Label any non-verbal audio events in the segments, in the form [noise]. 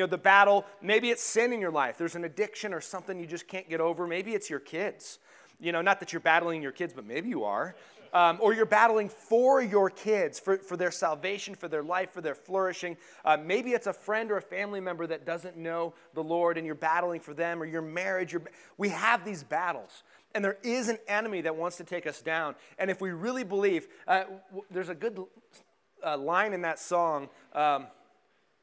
You know, the battle, maybe it's sin in your life. There's an addiction or something you just can't get over. Maybe it's your kids. You know, not that you're battling your kids, but maybe you are. Um, or you're battling for your kids, for, for their salvation, for their life, for their flourishing. Uh, maybe it's a friend or a family member that doesn't know the Lord and you're battling for them, or your marriage. We have these battles. And there is an enemy that wants to take us down. And if we really believe, uh, w- there's a good uh, line in that song. Um,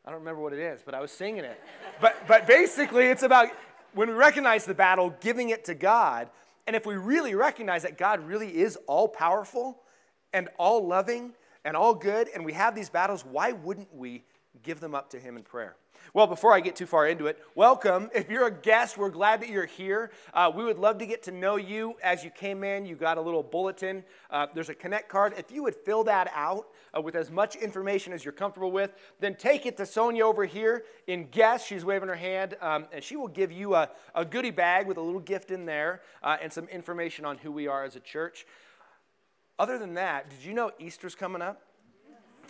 I don't remember what it is, but I was singing it. but, but basically, it's about when we recognize the battle, giving it to God. And if we really recognize that God really is all powerful and all loving and all good, and we have these battles, why wouldn't we give them up to Him in prayer? Well, before I get too far into it, welcome. If you're a guest, we're glad that you're here. Uh, we would love to get to know you as you came in. You got a little bulletin. Uh, there's a Connect card. If you would fill that out uh, with as much information as you're comfortable with, then take it to Sonia over here in guest. She's waving her hand, um, and she will give you a, a goodie bag with a little gift in there uh, and some information on who we are as a church. Other than that, did you know Easter's coming up?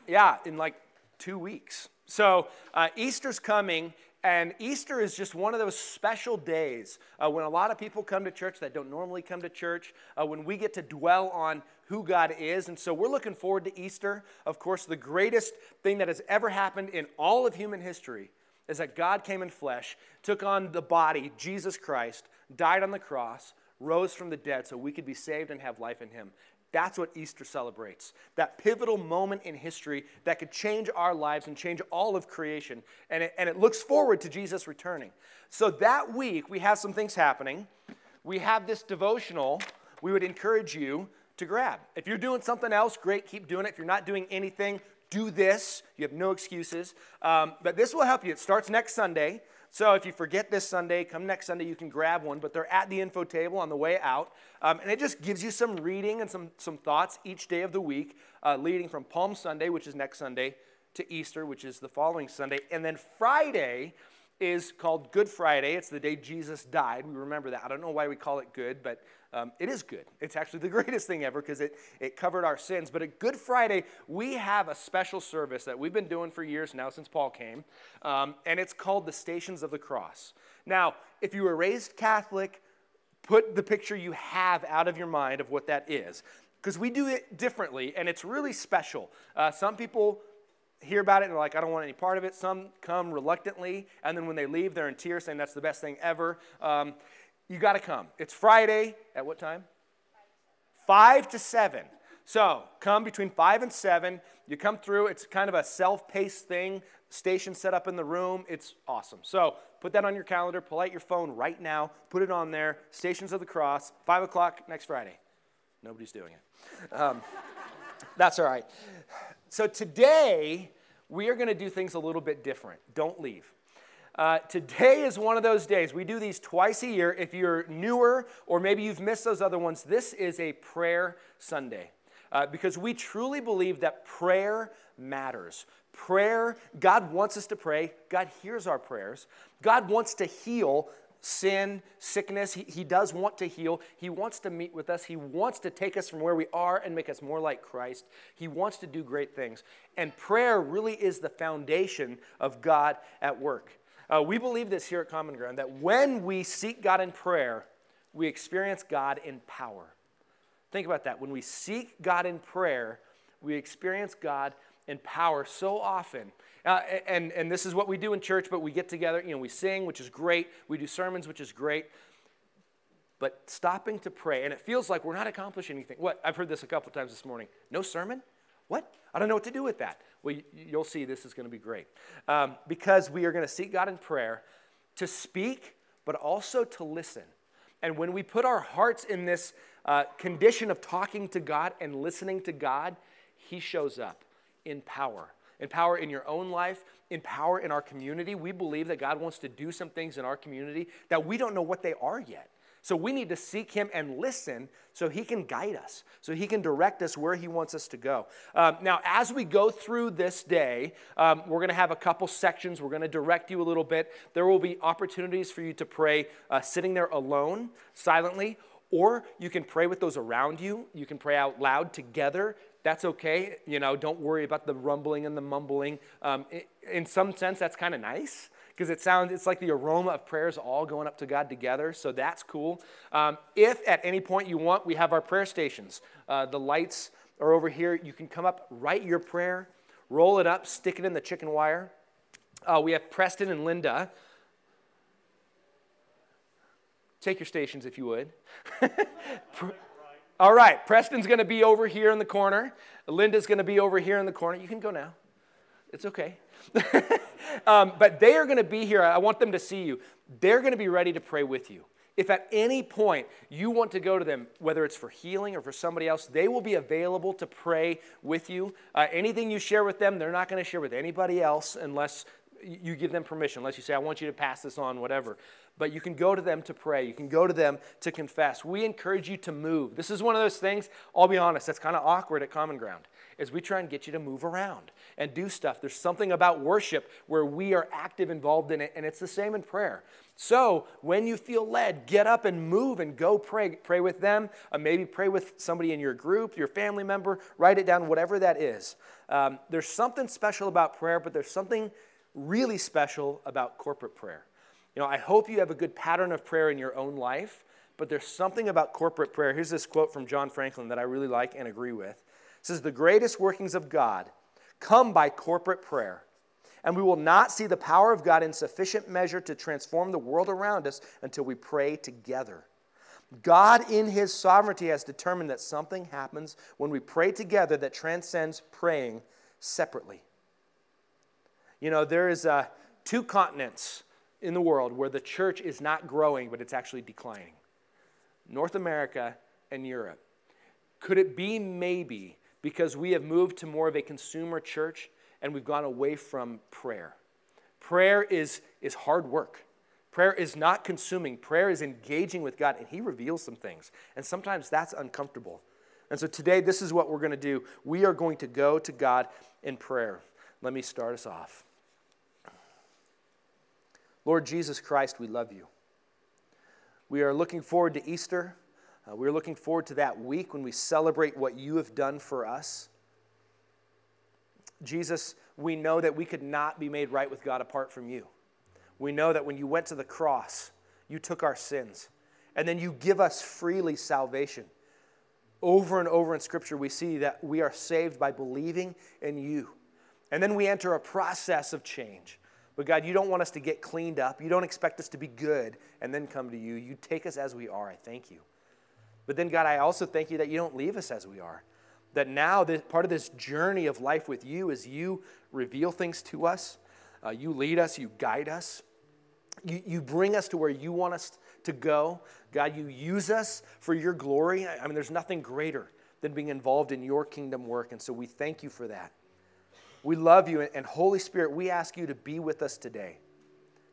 Yeah, in like two weeks. So uh, Easter's coming, and Easter is just one of those special days uh, when a lot of people come to church that don't normally come to church, uh, when we get to dwell on who God is. And so we're looking forward to Easter. Of course, the greatest thing that has ever happened in all of human history is that God came in flesh, took on the body, Jesus Christ, died on the cross, rose from the dead so we could be saved and have life in Him. That's what Easter celebrates. That pivotal moment in history that could change our lives and change all of creation. And it, and it looks forward to Jesus returning. So that week, we have some things happening. We have this devotional we would encourage you to grab. If you're doing something else, great, keep doing it. If you're not doing anything, do this. You have no excuses. Um, but this will help you. It starts next Sunday. So if you forget this Sunday, come next Sunday, you can grab one, but they're at the info table on the way out. Um, and it just gives you some reading and some, some thoughts each day of the week, uh, leading from Palm Sunday, which is next Sunday, to Easter, which is the following Sunday. And then Friday is called Good Friday. It's the day Jesus died. We remember that. I don't know why we call it good, but um, it is good. It's actually the [laughs] greatest thing ever because it, it covered our sins. But at Good Friday, we have a special service that we've been doing for years now since Paul came, um, and it's called the Stations of the Cross. Now, if you were raised Catholic, put the picture you have out of your mind of what that is because we do it differently and it's really special. Uh, some people hear about it and they're like, I don't want any part of it. Some come reluctantly, and then when they leave, they're in tears saying that's the best thing ever. Um, you got to come. It's Friday at what time? Five to seven. So come between five and seven. You come through. It's kind of a self-paced thing. Station set up in the room. It's awesome. So put that on your calendar. Pull out your phone right now. Put it on there. Stations of the Cross. Five o'clock next Friday. Nobody's doing it. Um, [laughs] that's all right. So today we are going to do things a little bit different. Don't leave. Uh, today is one of those days. We do these twice a year. If you're newer or maybe you've missed those other ones, this is a prayer Sunday uh, because we truly believe that prayer matters. Prayer, God wants us to pray. God hears our prayers. God wants to heal sin, sickness. He, he does want to heal. He wants to meet with us. He wants to take us from where we are and make us more like Christ. He wants to do great things. And prayer really is the foundation of God at work. Uh, we believe this here at Common Ground that when we seek God in prayer, we experience God in power. Think about that. When we seek God in prayer, we experience God in power so often. Uh, and, and this is what we do in church, but we get together, you know, we sing, which is great. We do sermons, which is great. But stopping to pray, and it feels like we're not accomplishing anything. What? I've heard this a couple times this morning. No sermon? What? I don't know what to do with that. Well, you'll see this is going to be great. Um, because we are going to seek God in prayer to speak, but also to listen. And when we put our hearts in this uh, condition of talking to God and listening to God, He shows up in power. In power in your own life, in power in our community. We believe that God wants to do some things in our community that we don't know what they are yet. So we need to seek Him and listen so He can guide us, so He can direct us where He wants us to go. Um, now, as we go through this day, um, we're going to have a couple sections. We're going to direct you a little bit. There will be opportunities for you to pray uh, sitting there alone, silently, or you can pray with those around you. You can pray out loud together. That's okay. You know, don't worry about the rumbling and the mumbling. Um, in some sense, that's kind of nice because it sounds it's like the aroma of prayers all going up to God together. So that's cool. Um, if at any point you want, we have our prayer stations. Uh, the lights are over here. You can come up, write your prayer, roll it up, stick it in the chicken wire. Uh, we have Preston and Linda. Take your stations if you would. [laughs] All right, Preston's going to be over here in the corner. Linda's going to be over here in the corner. You can go now. It's okay. [laughs] um, but they are going to be here. I want them to see you. They're going to be ready to pray with you. If at any point you want to go to them, whether it's for healing or for somebody else, they will be available to pray with you. Uh, anything you share with them, they're not going to share with anybody else unless you give them permission, unless you say, I want you to pass this on, whatever but you can go to them to pray. You can go to them to confess. We encourage you to move. This is one of those things, I'll be honest, that's kind of awkward at Common Ground, is we try and get you to move around and do stuff. There's something about worship where we are active, involved in it, and it's the same in prayer. So when you feel led, get up and move and go pray. Pray with them, uh, maybe pray with somebody in your group, your family member, write it down, whatever that is. Um, there's something special about prayer, but there's something really special about corporate prayer. You know, I hope you have a good pattern of prayer in your own life, but there's something about corporate prayer. Here's this quote from John Franklin that I really like and agree with. It says, The greatest workings of God come by corporate prayer. And we will not see the power of God in sufficient measure to transform the world around us until we pray together. God, in His sovereignty, has determined that something happens when we pray together that transcends praying separately. You know, there is uh, two continents in the world where the church is not growing, but it's actually declining North America and Europe. Could it be maybe because we have moved to more of a consumer church and we've gone away from prayer? Prayer is, is hard work. Prayer is not consuming. Prayer is engaging with God, and He reveals some things. And sometimes that's uncomfortable. And so today, this is what we're going to do. We are going to go to God in prayer. Let me start us off. Lord Jesus Christ, we love you. We are looking forward to Easter. Uh, we're looking forward to that week when we celebrate what you have done for us. Jesus, we know that we could not be made right with God apart from you. We know that when you went to the cross, you took our sins, and then you give us freely salvation. Over and over in Scripture, we see that we are saved by believing in you. And then we enter a process of change but God, you don't want us to get cleaned up. You don't expect us to be good and then come to you. You take us as we are. I thank you. But then, God, I also thank you that you don't leave us as we are. That now, this, part of this journey of life with you is you reveal things to us, uh, you lead us, you guide us, you, you bring us to where you want us to go. God, you use us for your glory. I mean, there's nothing greater than being involved in your kingdom work. And so we thank you for that. We love you. And Holy Spirit, we ask you to be with us today.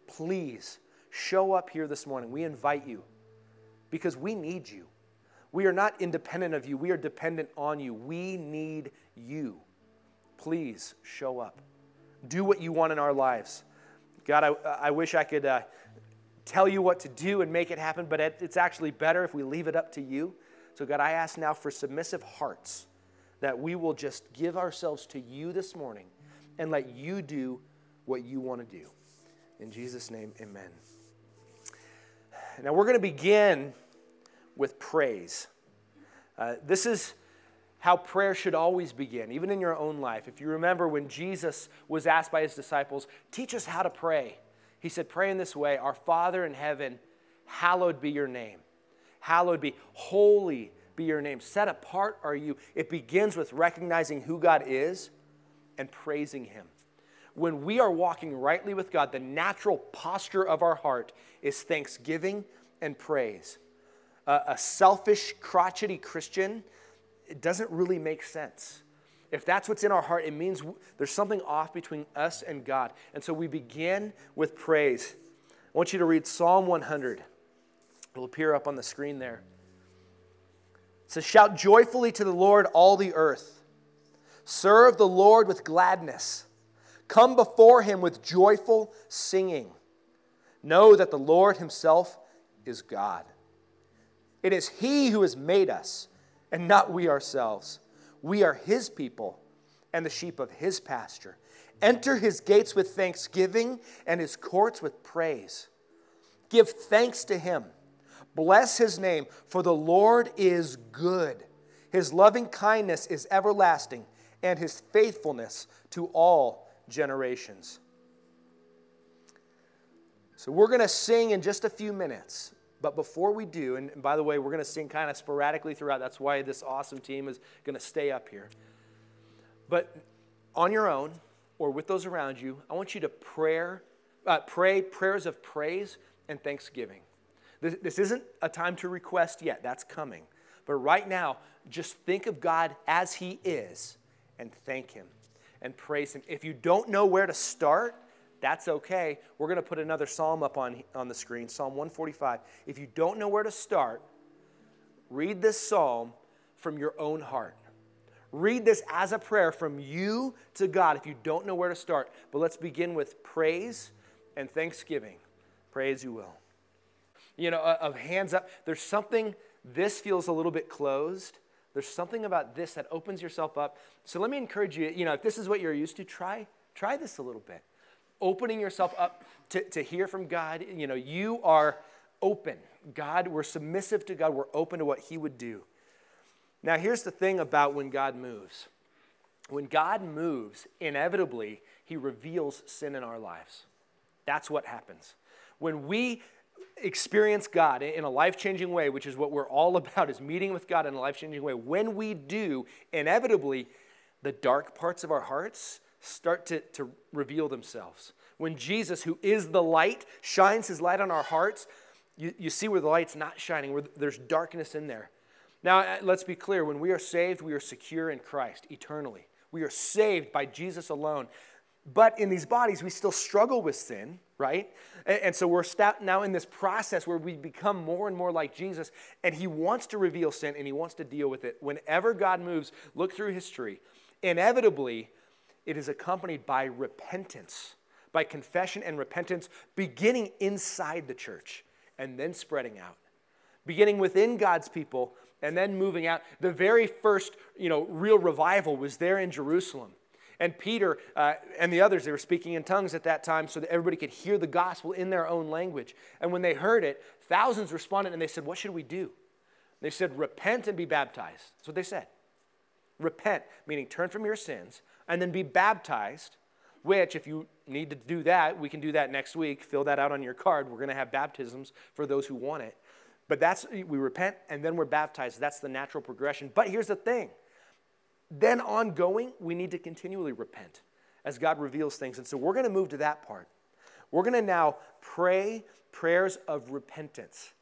Please show up here this morning. We invite you because we need you. We are not independent of you, we are dependent on you. We need you. Please show up. Do what you want in our lives. God, I, I wish I could uh, tell you what to do and make it happen, but it's actually better if we leave it up to you. So, God, I ask now for submissive hearts that we will just give ourselves to you this morning and let you do what you want to do. In Jesus' name, amen. Now, we're going to begin with praise. Uh, this is how prayer should always begin, even in your own life. If you remember when Jesus was asked by his disciples, Teach us how to pray. He said, Pray in this way Our Father in heaven, hallowed be your name. Hallowed be, holy be your name. Set apart are you. It begins with recognizing who God is and praising Him. When we are walking rightly with God, the natural posture of our heart is thanksgiving and praise. Uh, a selfish, crotchety Christian, it doesn't really make sense. If that's what's in our heart, it means there's something off between us and God. And so we begin with praise. I want you to read Psalm 100. It'll appear up on the screen there says, Shout joyfully to the Lord, all the earth. Serve the Lord with gladness. Come before him with joyful singing. Know that the Lord himself is God. It is he who has made us, and not we ourselves. We are his people and the sheep of his pasture. Enter his gates with thanksgiving and his courts with praise. Give thanks to him. Bless his name, for the Lord is good. His loving kindness is everlasting, and his faithfulness to all generations. So, we're going to sing in just a few minutes. But before we do, and by the way, we're going to sing kind of sporadically throughout. That's why this awesome team is going to stay up here. But on your own or with those around you, I want you to prayer, uh, pray prayers of praise and thanksgiving. This, this isn't a time to request yet, that's coming. But right now, just think of God as He is and thank Him and praise Him. If you don't know where to start, that's okay. We're going to put another psalm up on, on the screen, Psalm 145. If you don't know where to start, read this psalm from your own heart. Read this as a prayer from you to God if you don't know where to start. But let's begin with praise and thanksgiving. Pray as you will. You know, uh, of hands up, there's something, this feels a little bit closed. There's something about this that opens yourself up. So let me encourage you, you know, if this is what you're used to, try, try this a little bit. Opening yourself up to, to hear from God. You know, you are open. God, we're submissive to God. We're open to what He would do. Now, here's the thing about when God moves when God moves, inevitably, He reveals sin in our lives. That's what happens. When we experience God in a life changing way, which is what we're all [laughs] about, is meeting with God in a life changing way, when we do, inevitably, the dark parts of our hearts start to, to reveal themselves. When Jesus, who is the light, shines his light on our hearts, you, you see where the light's not shining, where there's darkness in there. Now, uh, let's be clear when we are saved, we are secure in Christ eternally. We are saved by Jesus alone. But in these bodies, we still struggle with sin, right? And, so we're now in this process where we become more and more like Jesus, and He wants to reveal sin and He wants to deal with it. Whenever God moves, look through history, inevitably, it is accompanied by repentance, by confession and repentance, beginning inside the church and then spreading out. Beginning within God's people and then moving out. The very first, you know, real revival was there in Jerusalem. And Peter uh, and the others, they were speaking in tongues at that time so that everybody could hear the gospel in their own language. And when they heard it, thousands responded and they said, What should we do? They said, Repent and be baptized. That's what they said. Repent, meaning turn from your sins, and then be baptized, which, if you need to do that, we can do that next week. Fill that out on your card. We're going to have baptisms for those who want it. But that's, we repent and then we're baptized. That's the natural progression. But here's the thing then ongoing, we need to continually repent as God reveals things. And so we're going to move to that part. We're going to now pray prayers of repentance.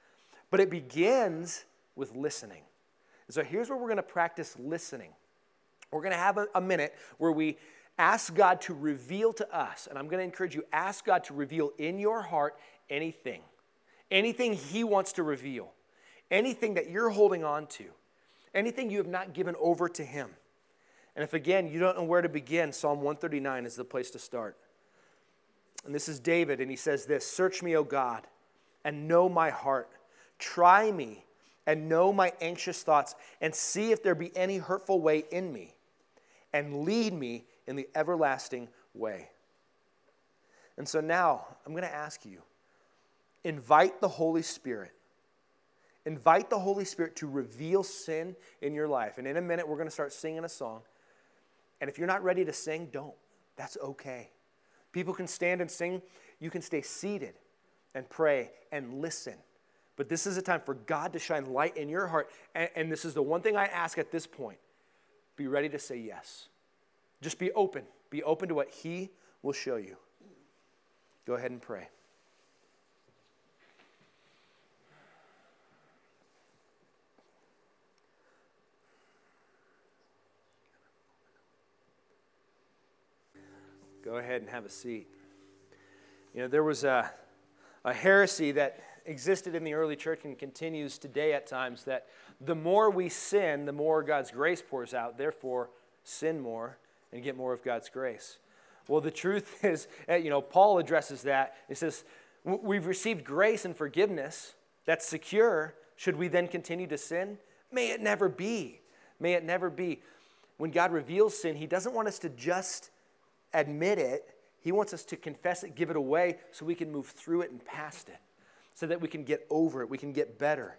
But it begins with listening. And so here's where we're going to practice listening. We're going to have a, a minute where we ask God to reveal to us, and I'm going to encourage you, ask God to reveal in your heart anything anything He wants to reveal, anything that you're holding on to, anything you have not given over to Him. And if again you don't know where to begin, Psalm 139 is the place to start. And this is David, and he says this Search me, O God, and know my heart. Try me and know my anxious thoughts, and see if there be any hurtful way in me, and lead me in the everlasting way. And so now I'm going to ask you invite the Holy Spirit. Invite the Holy Spirit to reveal sin in your life. And in a minute, we're going to start singing a song. And if you're not ready to sing, don't. That's okay. People can stand and sing. You can stay seated and pray and listen. But this is a time for God to shine light in your heart. And, and this is the one thing I ask at this point be ready to say yes. Just be open. Be open to what He will show you. Go ahead and pray. Go ahead and have a seat. You know, there was a, a heresy that existed in the early church and continues today at times that the more we sin, the more God's grace pours out. Therefore, sin more and get more of God's grace. Well, the truth [laughs] is, eh, you know, Paul addresses that. He says, We've received grace and forgiveness that's secure. Should we then continue to sin? May it never be. May it never be. When God reveals sin, He doesn't want us to just admit it, He wants us to confess it, give it away, so we can move through it and past it, so that we can get over it, we can get better.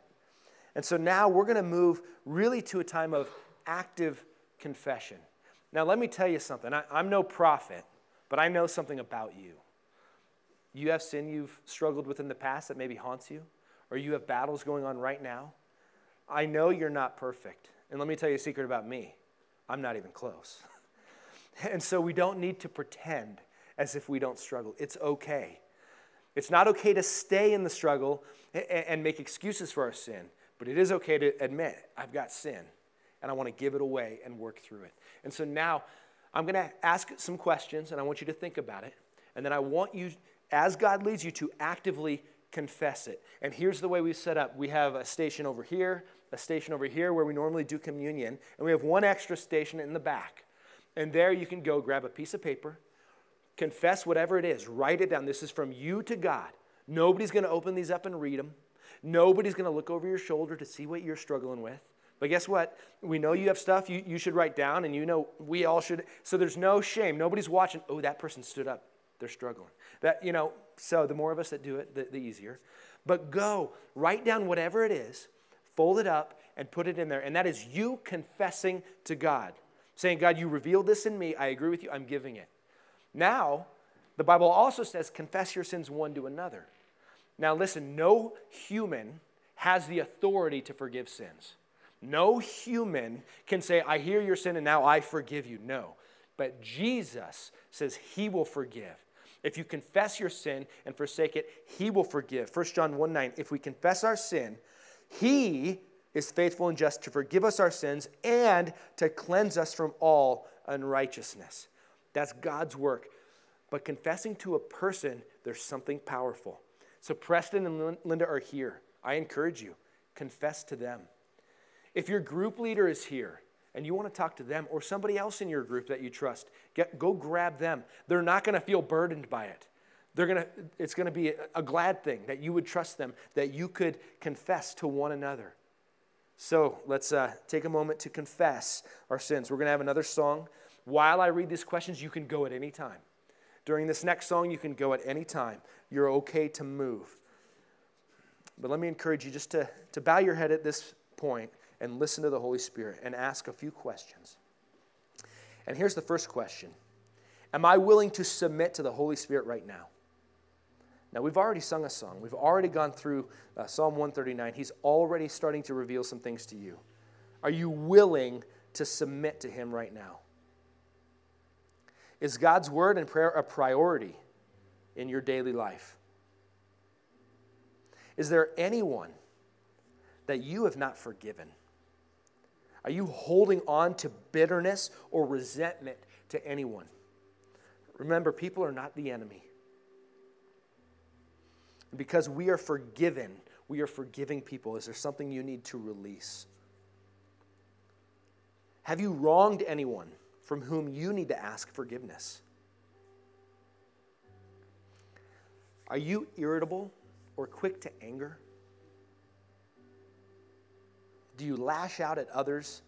And so now we're going to move really to a time of active confession. Now, let me tell you something. I, am no prophet, but I know something about you. You have sin you've struggled with in the past that maybe haunts you, or you have battles going on right now. I know you're not perfect. And let me tell you a secret about me I'm not even close. [laughs] and so we don't need to pretend as if we don't struggle. It's okay. It's not okay to stay in the struggle and make excuses for our sin, but it is okay to admit, I've got sin and I want to give it away and work through it. And so now I'm going to ask some questions and I want you to think about it. And then I want you, as God leads you, to actively confess it. And here's the way we set up we have a station over here, a station over here where we normally do communion, and we have one extra station in the back. And there you can go grab a piece of paper, confess whatever it is, write it down. This is from you to God. Nobody's going to open these up and read them. Nobody's going to look over your shoulder to see what you're struggling with. But guess what? We know you have stuff you, you should write down, and you know we all should. So there's no shame. Nobody's watching. Oh, that person stood up. They're struggling. That, you know, so the more of us that do it, the, the easier. But go, write down whatever it is, fold it up, and put it in there. And that is you confessing to God, saying, God, you revealed this in me. I agree with you. I'm giving it. Now, the Bible also says, confess your sins one to another. Now, listen, no human has the authority to forgive sins. No human can say, I hear your sin and now I forgive you. No. But Jesus says he will forgive. If you confess your sin and forsake it, he will forgive. 1 John 1 9, if we confess our sin, he is faithful and just to forgive us our sins and to cleanse us from all unrighteousness. That's God's work. But confessing to a person, there's something powerful. So Preston and Linda are here. I encourage you, confess to them. If your group leader is here, and you want to talk to them or somebody else in your group that you trust, get, go grab them. They're not going to feel burdened by it. They're gonna, it's going to be a, a glad thing that you would trust them, that you could confess to one another. So let's uh, take a moment to confess our sins. We're going to have another song. While I read these questions, you can go at any time. During this next song, you can go at any time. You're okay to move. But let me encourage you just to, to bow your head at this point and listen to the Holy Spirit and ask a few questions. And here's the first question Am I willing to submit to the Holy Spirit right now? Now, we've already sung a song. We've already gone through uh, Psalm 139. He's already starting to reveal some things to you. Are you willing to submit to Him right now? Is God's word and prayer a priority in your daily life? Is there anyone that you have not forgiven? Are you holding on to bitterness or resentment to anyone? Remember, people are not the enemy. Because we are forgiven, we are forgiving people. Is there something you need to release? Have you wronged anyone from whom you need to ask forgiveness? Are you irritable or quick to anger? Do you lash out at others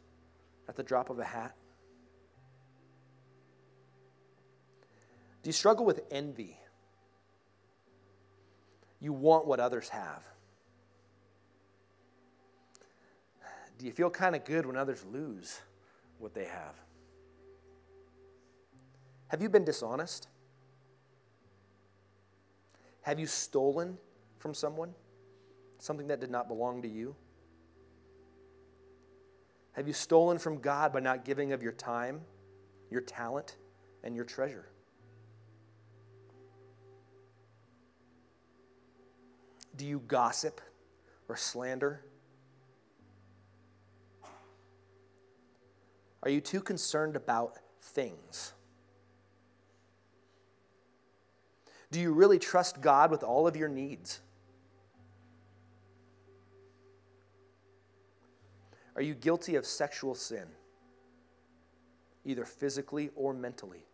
at the drop of a hat? Do you struggle with envy? You want what others have. Do you feel kind of good when others lose what they have? Have you been dishonest? Have you stolen from someone something that did not belong to you? Have you stolen from God by not giving of your time, your talent, and your treasure? Do you gossip or slander? Are you too concerned about things? Do you really trust God with all of your needs? Are you guilty of sexual sin, either physically or mentally?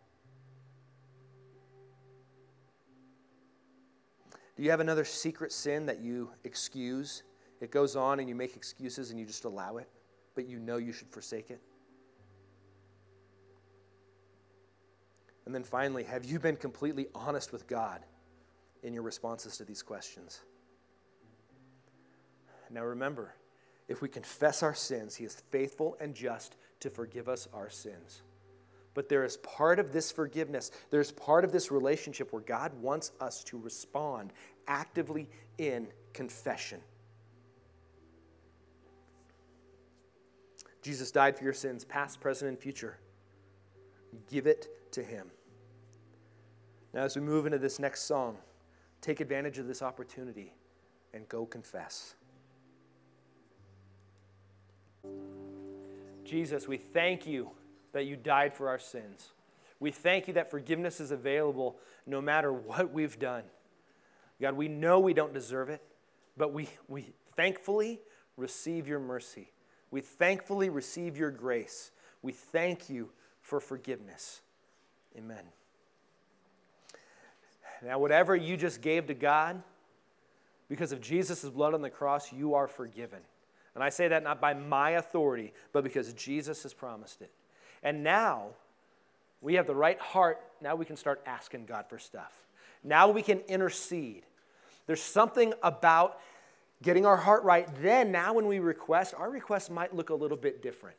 Do you have another secret sin that you excuse? It goes on and you make excuses and you just allow it, but you know you should forsake it? And then finally, have you been completely honest with God in your responses to these questions? Now remember, if we confess our sins, He is faithful and just to forgive us our sins. But there is part of this forgiveness, there's part of this relationship where God wants us to respond actively in confession. Jesus died for your sins, past, present, and future. Give it to Him. Now, as we move into this next song, take advantage of this opportunity and go confess. Jesus, we thank you that you died for our sins. We thank you that forgiveness is available no matter what we've done. God, we know we don't deserve it, but we, we thankfully receive your mercy. We thankfully receive your grace. We thank you for forgiveness. Amen. Now, whatever you just gave to God, because of Jesus' blood on the cross, you are forgiven. And I say that not by my authority, but because Jesus has promised it. And now we have the right heart. Now we can start asking God for stuff. Now we can intercede. There's something about getting our heart right. Then, now when we request, our request might look a little bit different.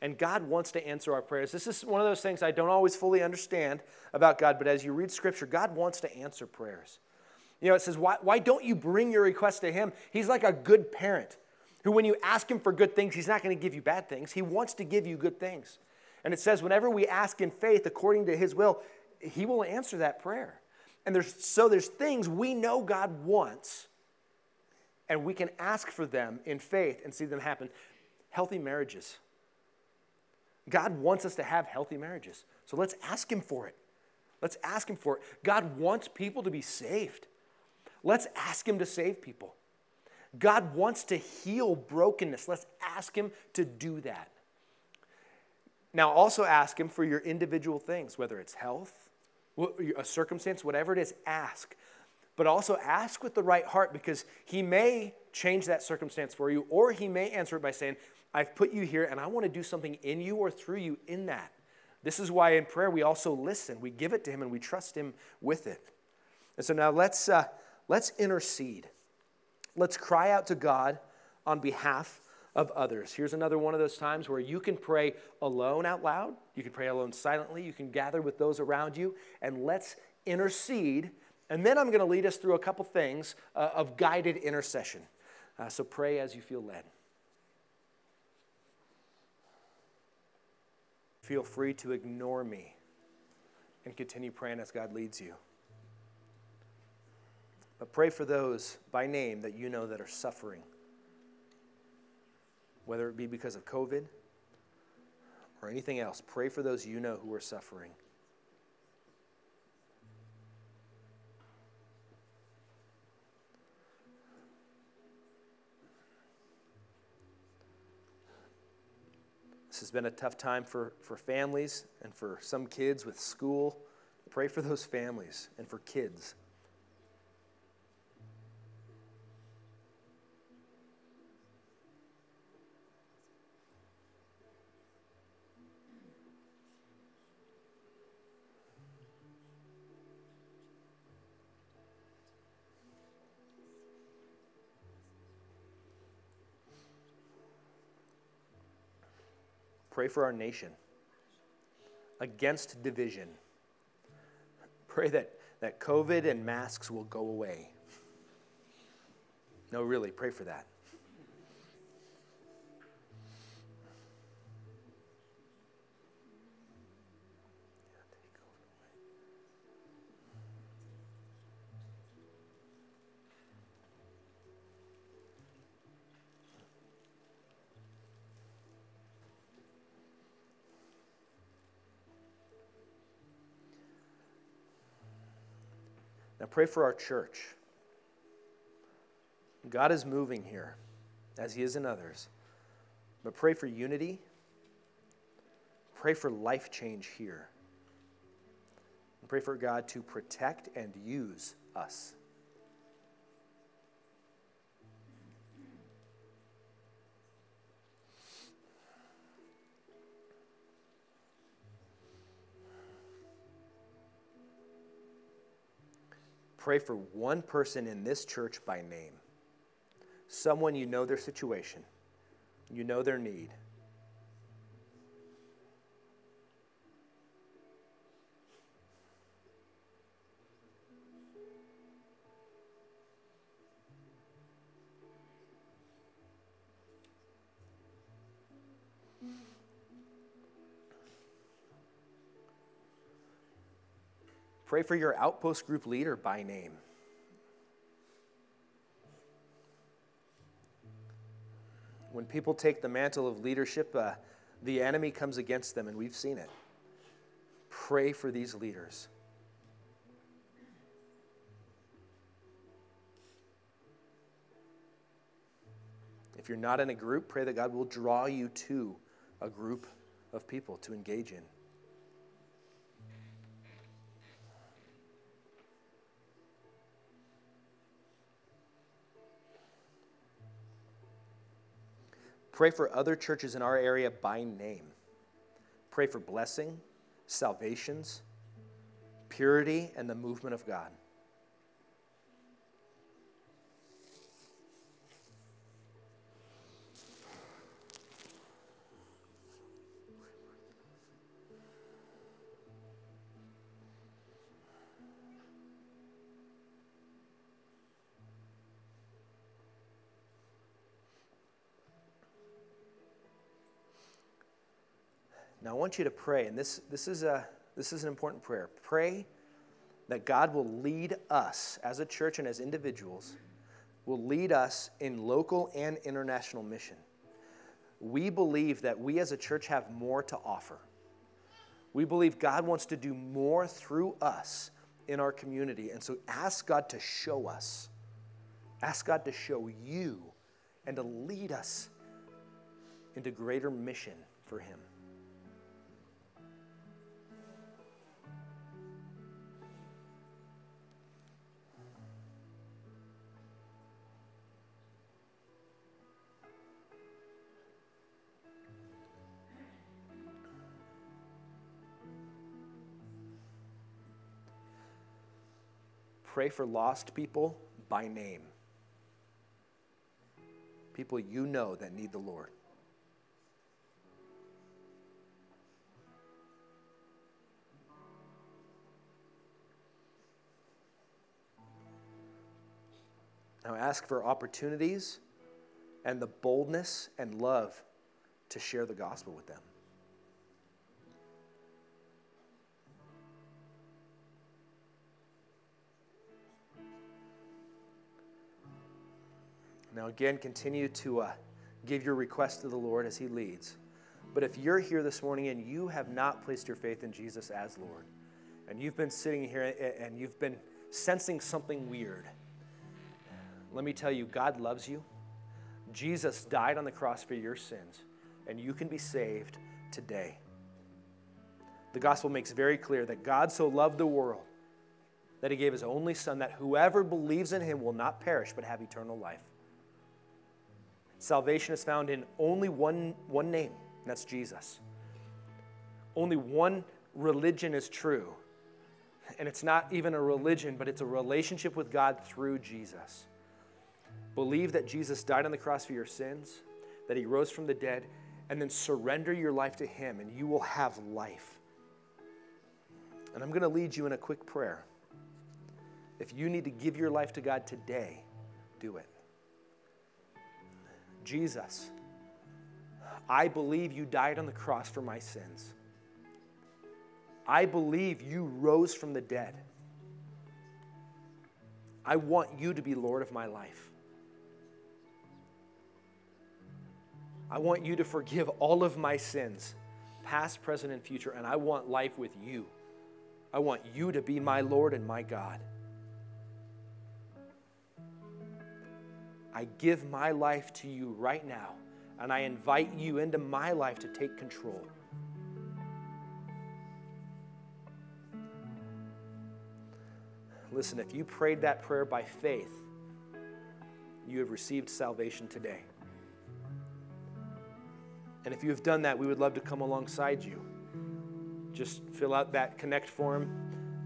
And God wants to answer our prayers. This is one of those things I don't always fully understand about God, but as you read Scripture, God wants to answer prayers. You know, it says, why, why don't you bring your request to Him? He's like a good parent who, when you ask him for good things, he's not going to give you bad things. He wants to give you good things. And it says, whenever we ask in faith according to his will, he will answer that prayer. And there's, so there's things we know God wants, and we can ask for them in faith and see them happen. Healthy marriages. God wants us to have healthy marriages. So let's ask him for it. Let's ask him for it. God wants people to be saved. Let's ask him to save people. God wants to heal brokenness. Let's ask Him to do that. Now, also ask Him for your individual things, whether it's health, a circumstance, whatever it is, ask. But also ask with the right heart because He may change that circumstance for you, or He may answer it by saying, I've put you here and I want to do something in you or through you in that. This is why in prayer we also listen. We give it to Him and we trust Him with it. And so now let's, uh, let's intercede. Let's cry out to God on behalf of others. Here's another one of those times where you can pray alone out loud, you can pray alone silently, you can gather with those around you, and let's intercede. And then I'm going to lead us through a couple things uh, of guided intercession. Uh, so pray as you feel led. Feel free to ignore me and continue praying as God leads you. But pray for those by name that you know that are suffering, whether it be because of COVID or anything else. Pray for those you know who are suffering. This has been a tough time for, for families and for some kids with school. Pray for those families and for kids. Pray for our nation against division. Pray that, that COVID and masks will go away. No, really, pray for that. Pray for our church. God is moving here, as He is in others. But pray for unity. Pray for life change here. And pray for God to protect and use us. Pray for one person in this church by name. Someone you know their situation, you know their need. Pray for your outpost group leader by name. When people take the mantle of leadership, uh, the enemy comes against them, and we've seen it. Pray for these leaders. If you're not in a group, pray that God will draw you to a group of people to engage in. Pray for other churches in our area by name. Pray for blessing, salvations, purity, and the movement of God. Now, I want you to pray, and this, this, is a, this is an important prayer. Pray that God will lead us as a church and as individuals, will lead us in local and international mission. We believe that we as a church have more to offer. We believe God wants to do more through us in our community. And so ask God to show us. Ask God to show you and to lead us into greater mission for Him. Pray for lost people by name. People you know that need the Lord. Now ask for opportunities and the boldness and love to share the gospel with them. Now, again, continue to uh, give your request to the Lord as He leads. But if you're here this morning and you have not placed your faith in Jesus as Lord, and you've been sitting here and you've been sensing something weird, let me tell you, God loves you. Jesus died on the cross for your sins, and you can be saved today. The gospel makes very clear that God so loved the world that he gave his only Son, that whoever believes in him will not perish but have eternal life. Salvation is found in only one, one name, and that's Jesus. Only one religion is true. And it's not even a religion, but it's a relationship with God through Jesus. Believe that Jesus died on the cross for your sins, that he rose from the dead, and then surrender your life to him, and you will have life. And I'm going to lead you in a quick prayer. If you need to give your life to God today, do it. Jesus, I believe you died on the cross for my sins. I believe you rose from the dead. I want you to be Lord of my life. I want you to forgive all of my sins, past, present, and future, and I want life with you. I want you to be my Lord and my God. I give my life to you right now, and I invite you into my life to take control. Listen, if you prayed that prayer by faith, you have received salvation today. And if you have done that, we would love to come alongside you. Just fill out that connect form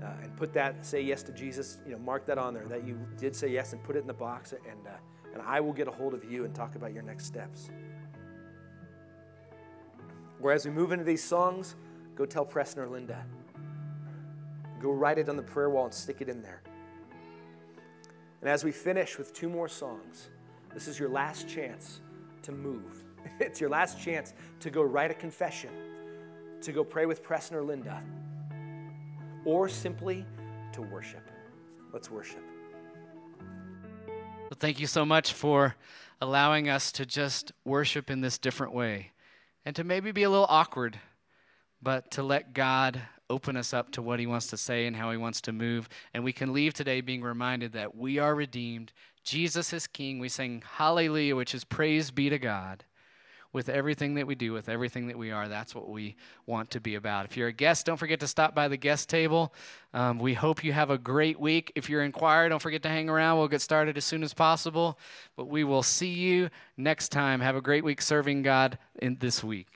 uh, and put that, say yes to Jesus, you know, mark that on there that you did say yes and put it in the box, and, uh, and I will get a hold of you and talk about your next steps. Or as we move into these songs, go tell Preston or Linda. Go write it on the prayer wall and stick it in there. And as we finish with two more songs, this is your last chance to move. [laughs] It's your last chance to go write a confession, to go pray with Preston or Linda, or simply to worship. Let's worship. Thank you so much for allowing us to just worship in this different way and to maybe be a little awkward, but to let God open us up to what He wants to say and how He wants to move. And we can leave today being reminded that we are redeemed. Jesus is King. We sing Hallelujah, which is praise be to God with everything that we do, with everything that we are. That's what we want to be about. If you're a guest, don't forget to stop by the guest table. Um, we hope you have a great week. If you're in choir, don't forget to hang around. We'll get started as soon as possible. But we will see you next time. Have a great week serving God in this week.